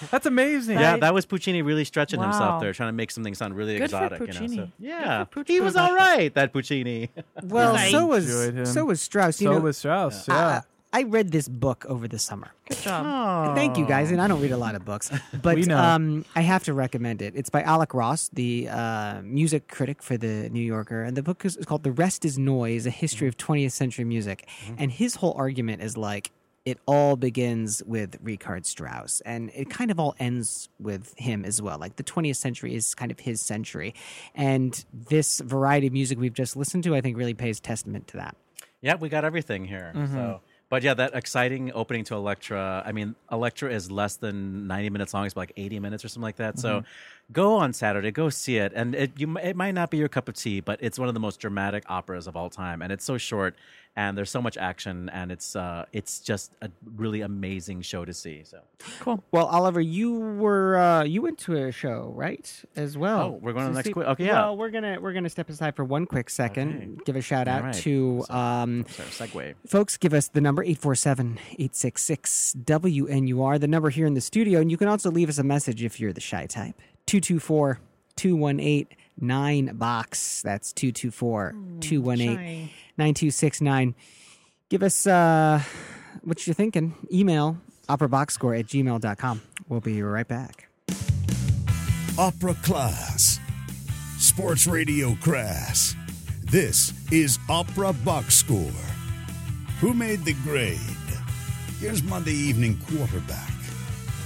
That's amazing. Yeah, that was Puccini really stretching Wow. himself there, trying to make something sound really Good for exotic. You know? So, Puccini. yeah, Good for he was all right. That Puccini. Well, so was so was Strauss. You So know, was Strauss. I- Yeah. I, I read this book over the summer. Good job. Thank you guys, and I don't read a lot of books, but We know. um, I have to recommend it. It's by Alex Ross, the uh, music critic for the New Yorker, and the book is, is called "The Rest Is Noise: A History of 20th Century Music." And his whole argument is like it all begins with Richard Strauss, and it kind of all ends with him as well. Like the 20th century is kind of his century, and this variety of music we've just listened to, I think, really pays testament to that. Yeah, we got everything here. So, but yeah, that exciting opening to Elektra. I mean, Elektra is less than ninety minutes long; it's like eighty minutes or something like that. So, mm-hmm. go on Saturday, go see it, and it you it might not be your cup of tea, but it's one of the most dramatic operas of all time, and it's so short, and there's so much action, and it's uh, it's just a really amazing show to see. So, Cool. Well, Oliver, you were uh, you went to a show, right? As well. Oh, we're going to the next see- quiz. Okay, yeah. Well, we're gonna we're gonna step aside for one quick second. Okay. Give a shout out All right. to um, sorry, segue. folks. Give us the number 847-866 WNUR, the number here in the studio, and you can also leave us a message if you're the shy type. 224 218 9 box. That's 224 218 9269. Give us uh, what you're thinking. Email operaboxscore at gmail.com. We'll be right back. Opera Class. Sports Radio Crass. This is Opera Box Score. Who made the grade? Here's Monday Evening Quarterback.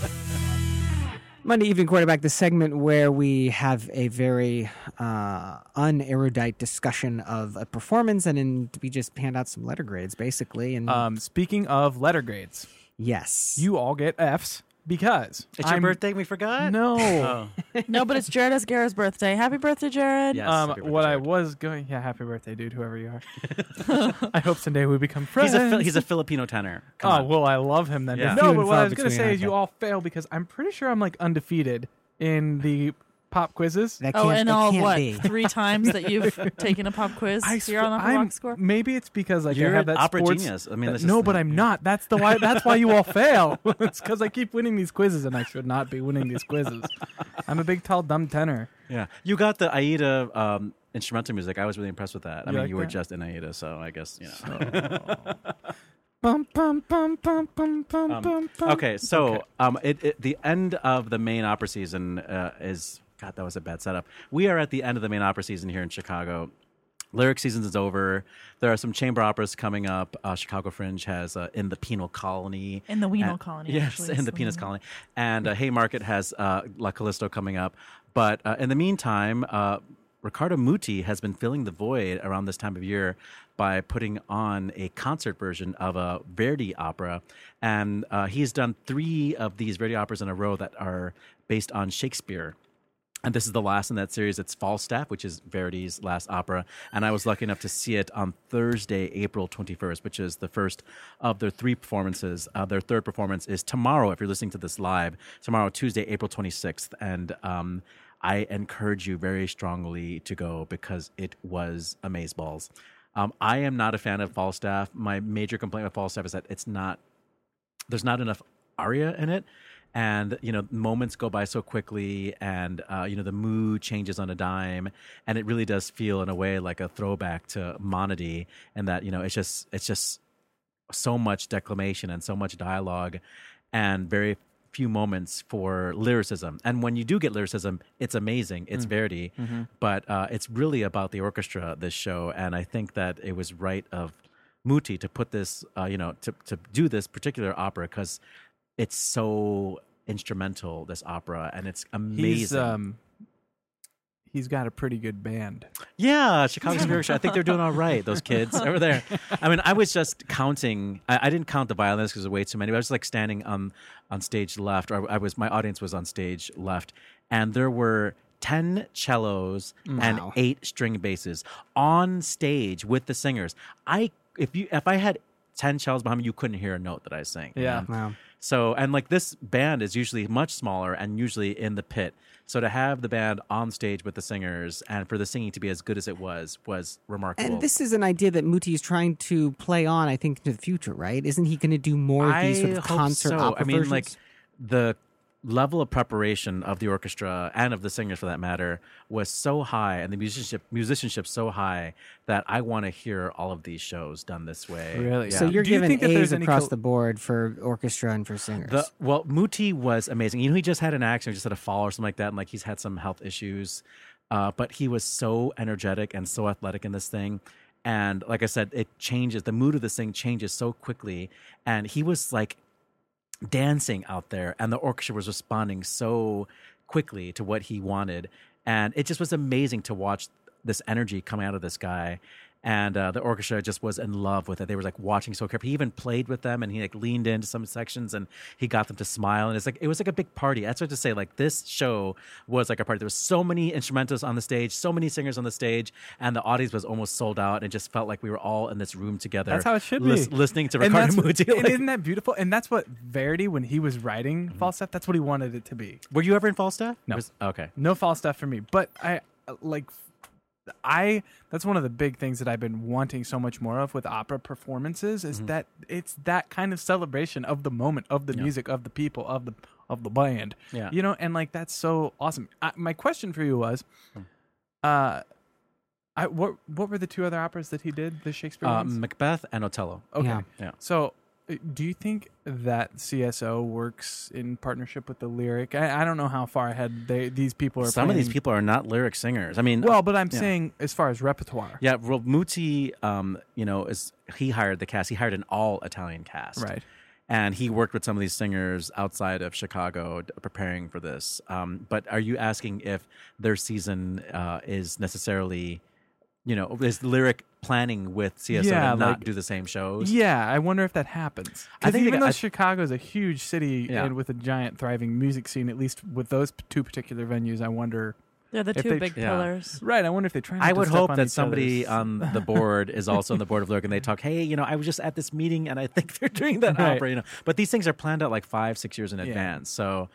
Monday Evening Quarterback, the segment where we have a very uh, unerudite discussion of a performance and then we just hand out some letter grades, basically. And Um, speaking of letter grades, yes. you all get Fs because It's your I'm- birthday. We forgot. No. Oh, No, but it's Jared Esguerra's birthday. Happy birthday, Jared. yes. um, happy birthday, what I Jared. was going, yeah, happy birthday, dude, whoever you are. I hope someday we become friends. He's a Fil- he's a Filipino tenor. Come oh on. well, I love him then. Yeah. No, Few but and what I was gonna between, say is okay. you all fail because I'm pretty sure I'm like undefeated in the pop quizzes. that Oh, and that all what? be. Three times that you've taken a pop quiz I here sw- on Upper I'm- Box Score? Maybe it's because like You're I have that opera sports- genius. I mean, that- no, the but. I'm not. That's the why. That's why you all fail. it's because I keep winning these quizzes, and I should not be winning these quizzes. I'm a big, tall, dumb tenor. Yeah, you got the Aida um, instrumental music. I was really impressed with that. I mean, like you were that? just in Aida, so I guess you know. Bum, bum, bum, bum. Okay, so um, it, it, the end of the main opera season uh, is God. That was a bad setup. We are at the end of the main opera season here in Chicago. Lyric season is over. There are some chamber operas coming up. Uh, Chicago Fringe has uh, in the Penal Colony. In the Wenal And- Colony, Yes, actually, in the the Penis. Colony. And uh, Haymarket has uh, La Calisto coming up. But uh, in the meantime, uh, Riccardo Muti has been filling the void around this time of year by putting on a concert version of a Verdi opera. And uh, he's done three of these Verdi operas in a row that are based on Shakespeare. And this is the last in that series. It's Falstaff, which is Verdi's last opera. And I was lucky enough to see it on Thursday, April 21st, which is the first of their three performances. Uh, their third performance is tomorrow, if you're listening to this live, tomorrow, Tuesday, April 26th. And um, I encourage you very strongly to go because it was amazeballs. Um, I am not a fan of Falstaff. My major complaint with Falstaff is that it's not there's not enough aria in it and you know moments go by so quickly and uh, you know the mood changes on a dime and it really does feel in a way like a throwback to monody and that you know it's just it's just so much declamation and so much dialogue and very few moments for lyricism. And when you do get lyricism it's amazing it's verdi but uh, it's really about the orchestra this show and i think that it was right of Muti to put this, uh, you know, to to do this particular opera because it's so instrumental. This opera and it's amazing. He's um, he's got a pretty good band. yeah, Chicago Symphony Orchestra. I think they're doing all right. Those kids over there. I mean, I was just counting. I, I didn't count the violinists because there were way too many. But I was like standing on on stage left, or I was my audience was on stage left, and there were. 10 cellos and 8 string basses on stage with the singers. I if you if I had 10 cellos behind me you couldn't hear a note that I sang. Yeah. Wow. So, and like this band is usually much smaller and usually in the pit. So to have the band on stage with the singers and for the singing to be as good as it was was remarkable. And this is an idea that Muti is trying to play on, I think, into the future, right? Isn't he going to do more of these sort of concert so. opera I mean, versions? like the level of preparation of the orchestra and of the singers, for that matter, was so high, and the musicianship musicianship so high that I want to hear all of these shows done this way. Really? Yeah. so you're Do you giving think that A's there's any across col- the board for orchestra and for singers. The well, Muti was amazing. You know, he just had an accident, he just had a fall or something like that, and like he's had some health issues. Uh, but he was so energetic and so athletic in this thing. And like I said, it changes. The mood of this thing changes so quickly. And he was like dancing out there, and the orchestra was responding so quickly to what he wanted. And it just was amazing to watch this energy coming out of this guy. And uh, the orchestra just was in love with it. They were like watching so carefully. He even played with them, and he like leaned into some sections, and he got them to smile. And it's like it was like a big party. That's what to say. Like this show was like a party. There was so many instrumentalists on the stage, so many singers on the stage, and the audience was almost sold out. It just felt like we were all in this room together. That's how it should lis- be. Listening to And Riccardo that's- Muti. and like- isn't that beautiful? And that's what Verdi, when he was writing Falstaff, that's what he wanted it to be. were you ever in Falstaff? No. Was- okay. No Falstaff for me, but I like. I that's one of the big things that I've been wanting so much more of with opera performances is that it's that kind of celebration of the moment, of the music, of the people, of the of the band. Yeah. you know, and like that's so awesome. I, my question for you was, uh, I what what were the two other operas that he did? The Shakespeare Uh, ones? Macbeth and Othello. Okay. Yeah. Yeah. So, do you think that CSO works in partnership with the lyric? I, I don't know how far ahead they these people are. Some of these people are not lyric singers. I mean, Well, but I'm yeah. saying as far as repertoire. yeah, well, Muti, um, you know, is he hired the cast? He hired an all Italian cast, Right. And he worked with some of these singers outside of Chicago preparing for this. Um, but are you asking if their season uh, is necessarily, you know, is lyric planning with CSO Yeah, to not like- do the same shows? Yeah, I wonder if that happens. I think even it- though I- is a huge city Yeah. and with a giant thriving music scene, at least with those two particular venues, I wonder. They're the two they- big yeah. pillars. Right, I wonder if they try. Not I would step hope on that somebody other's- on the board is also on the board of Lyric and they talk, hey, you know, I was just at this meeting and I think they're doing that Right. opera, you know. But these things are planned out like five, six years in Yeah. advance. So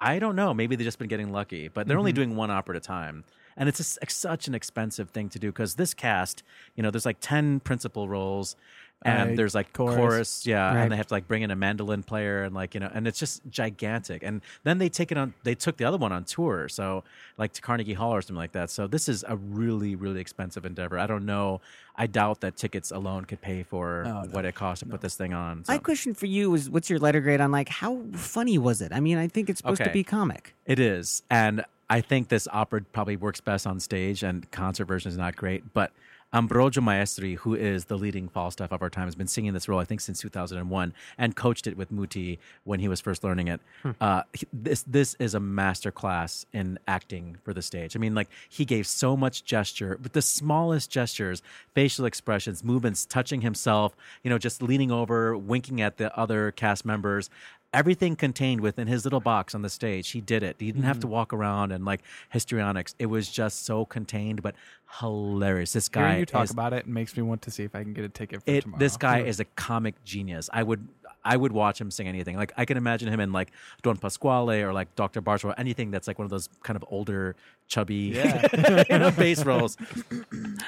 I don't know. Maybe they've just been getting lucky, but they're Mm-hmm. only doing one opera at a time. And it's just, like, such an expensive thing to do because this cast, you know, there's like 10 principal roles. and Right. there's like Chorus. chorus, yeah, Right. and they have to like bring in a mandolin player and like you know, and it's just gigantic. And then they take it on, they took the other one on tour, so like to Carnegie Hall or something like that. So this is a really really expensive endeavor. I don't know. I doubt that tickets alone could pay for Oh, no. what it costs to put this thing on. My question for you is what's your letter grade on like how funny was it? I mean, I think it's supposed to be comic. It is, and I think this opera probably works best on stage, and concert version is not great. But Ambrogio Maestri, who is the leading Falstaff of our time, has been singing this role I think since 2001, and coached it with Muti when he was first learning it. Uh, this this is a master class in acting for the stage. I mean, like he gave so much gesture with the smallest gestures, facial expressions, movements, touching himself, you know, just leaning over, winking at the other cast members everything contained within his little box on the stage. He did it. He didn't have to Mm-hmm. walk around and like histrionics. It was just so contained, but hilarious. This guy Hearing you talk is, about it makes me want to see if I can get a ticket for it. tomorrow. This guy is a comic genius. I would. I would watch him sing anything. Like I can imagine him in like Don Pasquale or like Dr. Bartolo, anything that's like one of those kind of older, chubby, you know, bass roles.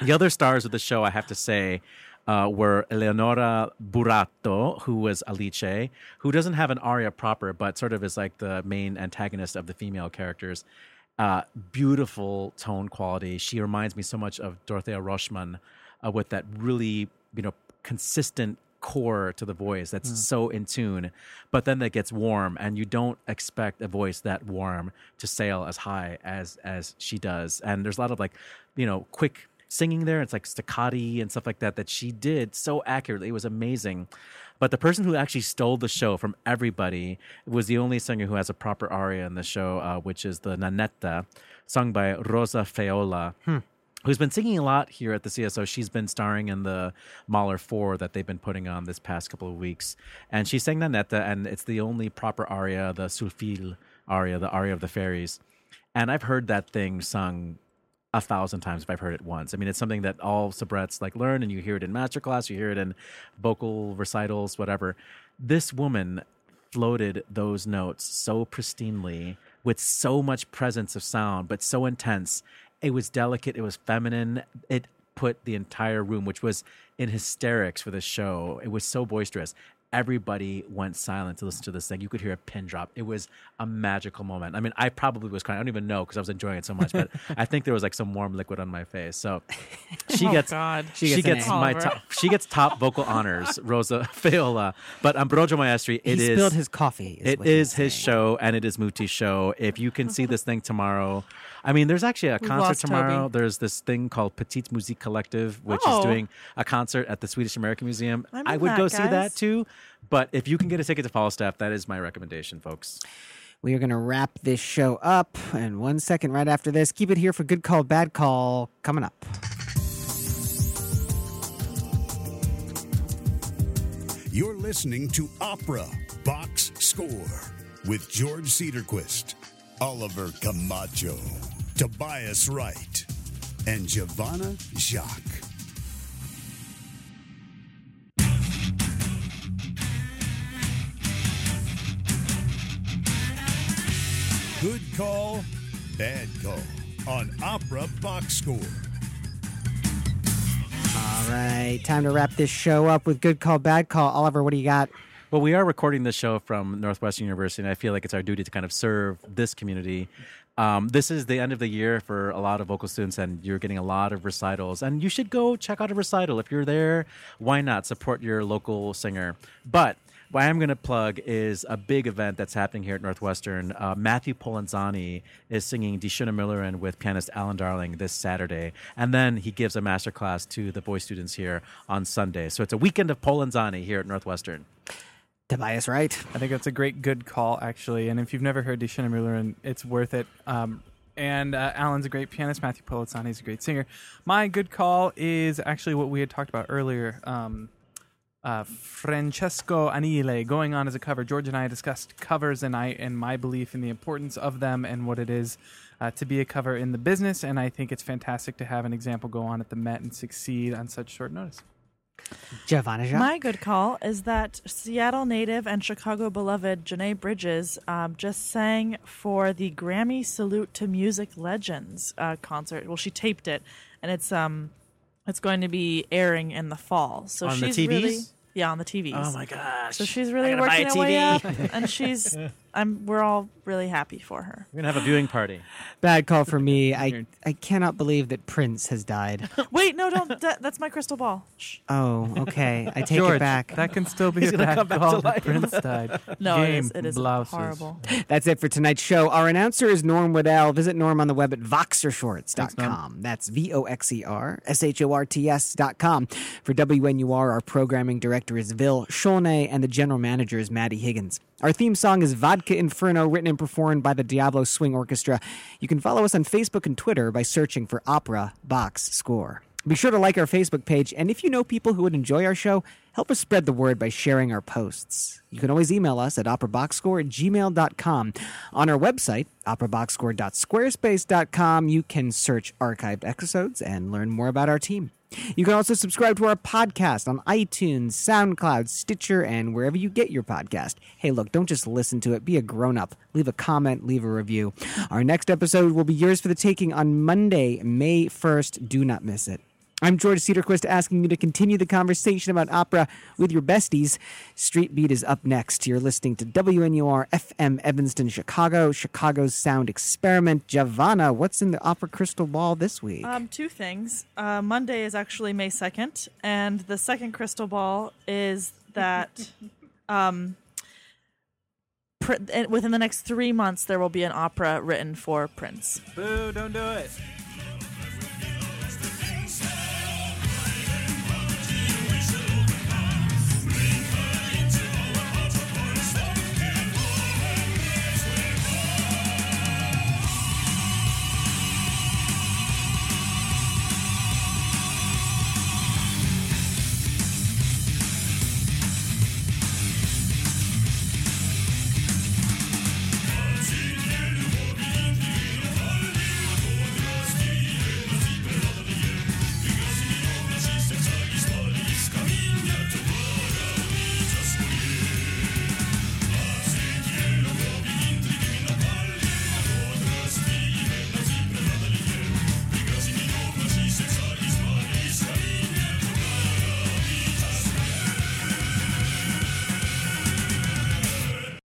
The other stars of the show, I have to say, uh, were Eleonora Buratto, who was Alice, who doesn't have an aria proper, but sort of is like the main antagonist of the female characters. Uh, beautiful tone quality. She reminds me so much of Dorothea Röschmann uh, with that really, you know, consistent core to the voice that's so in tune but then that gets warm and you don't expect a voice that warm to sail as high as as she does and there's a lot of like you know quick singing there it's like staccati and stuff like that that she did so accurately it was amazing but the person who actually stole the show from everybody was the only singer who has a proper aria in the show uh, which is the nanetta sung by rosa feola who's been singing a lot here at the CSO. She's been starring in the Mahler 4 that they've been putting on this past couple of weeks. And she sang Nanetta, and it's the only proper aria, the Sul fil aria, the aria of the fairies. And I've heard that thing sung a thousand times if I've heard it once. I mean, it's something that all soubrettes like learn, and you hear it in masterclass, you hear it in vocal recitals, whatever. This woman floated those notes so pristinely with so much presence of sound, but so intense. It was delicate, it was feminine. It put the entire room, which was in hysterics for this show, it was so boisterous. Everybody went silent to listen to this thing. You could hear a pin drop. It was a magical moment. I mean, I probably was crying. I don't even know because I was enjoying it so much, but I think there was like some warm liquid on my face. So she Oh, gets God. She she gets gets, an A. my top, she gets top vocal honors, Rosa Feola. But Ambrogio Maestri, it he is spilled his coffee. Is it what he's is his saying. show and it is Muti's show. If you can see this thing tomorrow, I mean, there's actually a We've concert tomorrow. Toby. There's this thing called Petite Musique Collective, which Oh. is doing a concert at the Swedish American Museum. I'm I would that, go see that too. But if you can get a ticket to Falstaff, that is my recommendation, folks. We are going to wrap this show up. And one second right after this, keep it here for Good Call, Bad Call coming up. You're listening to Opera Box Score with George Cedarquist, Oliver Camacho, Tobias Wright, and Giovanna Jacques. Good call, bad call on Opera Box Score. All right, time to wrap this show up with Good Call, Bad Call. Oliver, what do you got? Well, we are recording this show from Northwestern University, and I feel like it's our duty to kind of serve this community. Um, this is the end of the year for a lot of vocal students, and you're getting a lot of recitals. And you should go check out a recital. If you're there, why not support your local singer? But what I'm going to plug is a big event that's happening here at Northwestern. Uh, Matthew Polenzani is singing Die Schöne with pianist Alan Darling this Saturday. And then he gives a master class to the voice students here on Sunday. So it's a weekend of Polenzani here at Northwestern. Tobias Wright. I think that's a great, good call, actually. And if you've never heard Die schöne Müllerin, it's worth it. Um, and uh, Alan's a great pianist. Matthew Polenzani is a great singer. My good call is actually what we had talked about earlier. Um, uh, Francesco Anile going on as a cover. George and I discussed covers, and I and my belief in the importance of them and what it is uh, to be a cover in the business. And I think it's fantastic to have an example go on at the Met and succeed on such short notice. Giovanna Jacques. My good call is that Seattle native and Chicago beloved J'nai Bridges um, just sang for the Grammy Salute to Music Legends uh, concert. Well, she taped it, and it's um, It's going to be airing in the fall. So On the she's really yeah on the TVs. Oh my gosh! So she's really I gotta buy working her way up, and she's I'm we're all really happy for her. We're gonna have a viewing party. Bad call for me. I I cannot believe that Prince has died. Wait, no, don't. That, that's my crystal ball. Shh. Oh, okay. I take George, it back. that can still be He's a gonna bad come back call. to that life. Prince died. No, it Game is. It is blouses. horrible. That's it for tonight's show. Our announcer is Norm Waddell. Visit Norm on the web at voxershorts.com. That's V O X E R S H O R T S.com. For WNUR, our programming director is Vil Scholnay, and the general manager is Maddie Higgins. Our theme song is Vodka Inferno, written and performed by the Diablo Swing Orchestra. You can follow us on Facebook and Twitter by searching for Opera Box Score. Be sure to like our Facebook page, and if you know people who would enjoy our show, help us spread the word by sharing our posts. You can always email us at operaboxscore at gmail.com. On our website, operaboxscore.squarespace.com, you can search archived episodes and learn more about our team. You can also subscribe to our podcast on iTunes, SoundCloud, Stitcher, and wherever you get your podcast. Hey, look, don't just listen to it. Be a grown up. Leave a comment, leave a review. Our next episode will be yours for the taking on Monday, May 1st. Do not miss it. I'm George Cedarquist asking you to continue the conversation about opera with your besties. Street Beat is up next. You're listening to WNUR FM Evanston, Chicago, Chicago's Sound Experiment. Giovanna, what's in the opera crystal ball this week? Um, two things. Uh, Monday is actually May second, and the second crystal ball is that um, pr- eh, within the next three months there will be an opera written for Prince. Boo! Don't do it.